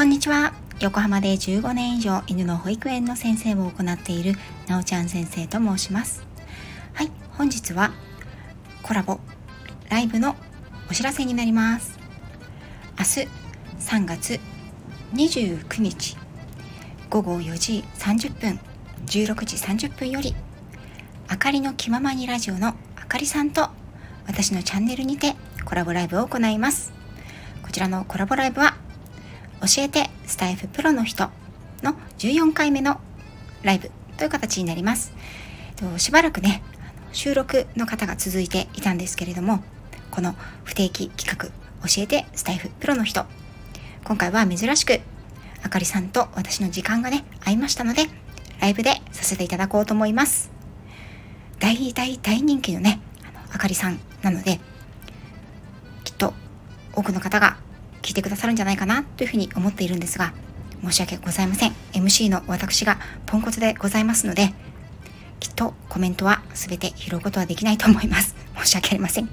こんにちは。横浜で15年以上犬の保育園の先生を行っているなおちゃん先生と申します。はい本日はコラボライブのお知らせになります。明日3月29日午後4時30分16時30分よりあかりの気ままにラジオのあかりさんと私のチャンネルにてコラボライブを行います。こちらのコラボライブは教えてスタイフプロの人の14回目のライブという形になります。しばらくね収録の方が続いていたんですけれどもこの不定期企画教えてスタイフプロの人。今回は珍しくあかりさんと私の時間がね合いましたのでライブでさせていただこうと思います。大大大人気のねあのあかりさんなのできっと多くの方が聞いてくださるんじゃないかなというふうに思っているんですが申し訳ございません。MC の私がポンコツでございますのできっとコメントは全て拾うことはできないと思います。申し訳ありません。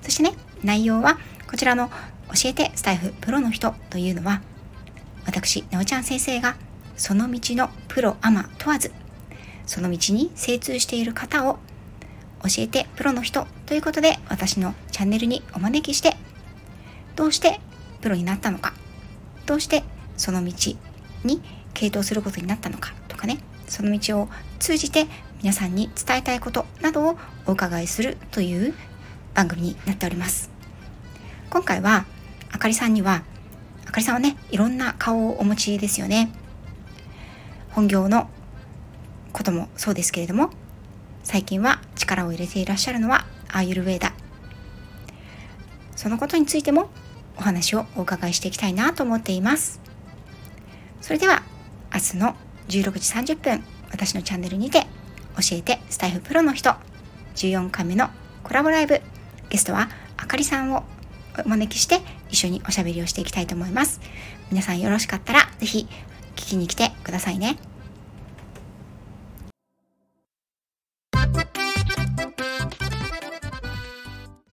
そしてね内容はこちらの教えてスタイフプロの人というのは私なおちゃん先生がその道のプロアマ問わずその道に精通している方を教えてプロの人ということで私のチャンネルにお招きしてどうしてプロになったのか。どうしてその道に傾倒することになったのか。とかね。その道を通じて皆さんに伝えたいことなどをお伺いするという番組になっております。今回はあかりさんにはあかりさんはねいろんな顔をお持ちですよね。本業のこともそうですけれども最近は力を入れていらっしゃるのはアーユルウェーダ。そのことについてもお話をお伺いしていきたいなと思っていますそれでは明日の16時30分私のチャンネルにて教えてスタイフプロの人14回目のコラボライブゲストはあかりさんをお招きして一緒におしゃべりをしていきたいと思います皆さんよろしかったら是非聞きに来てくださいね。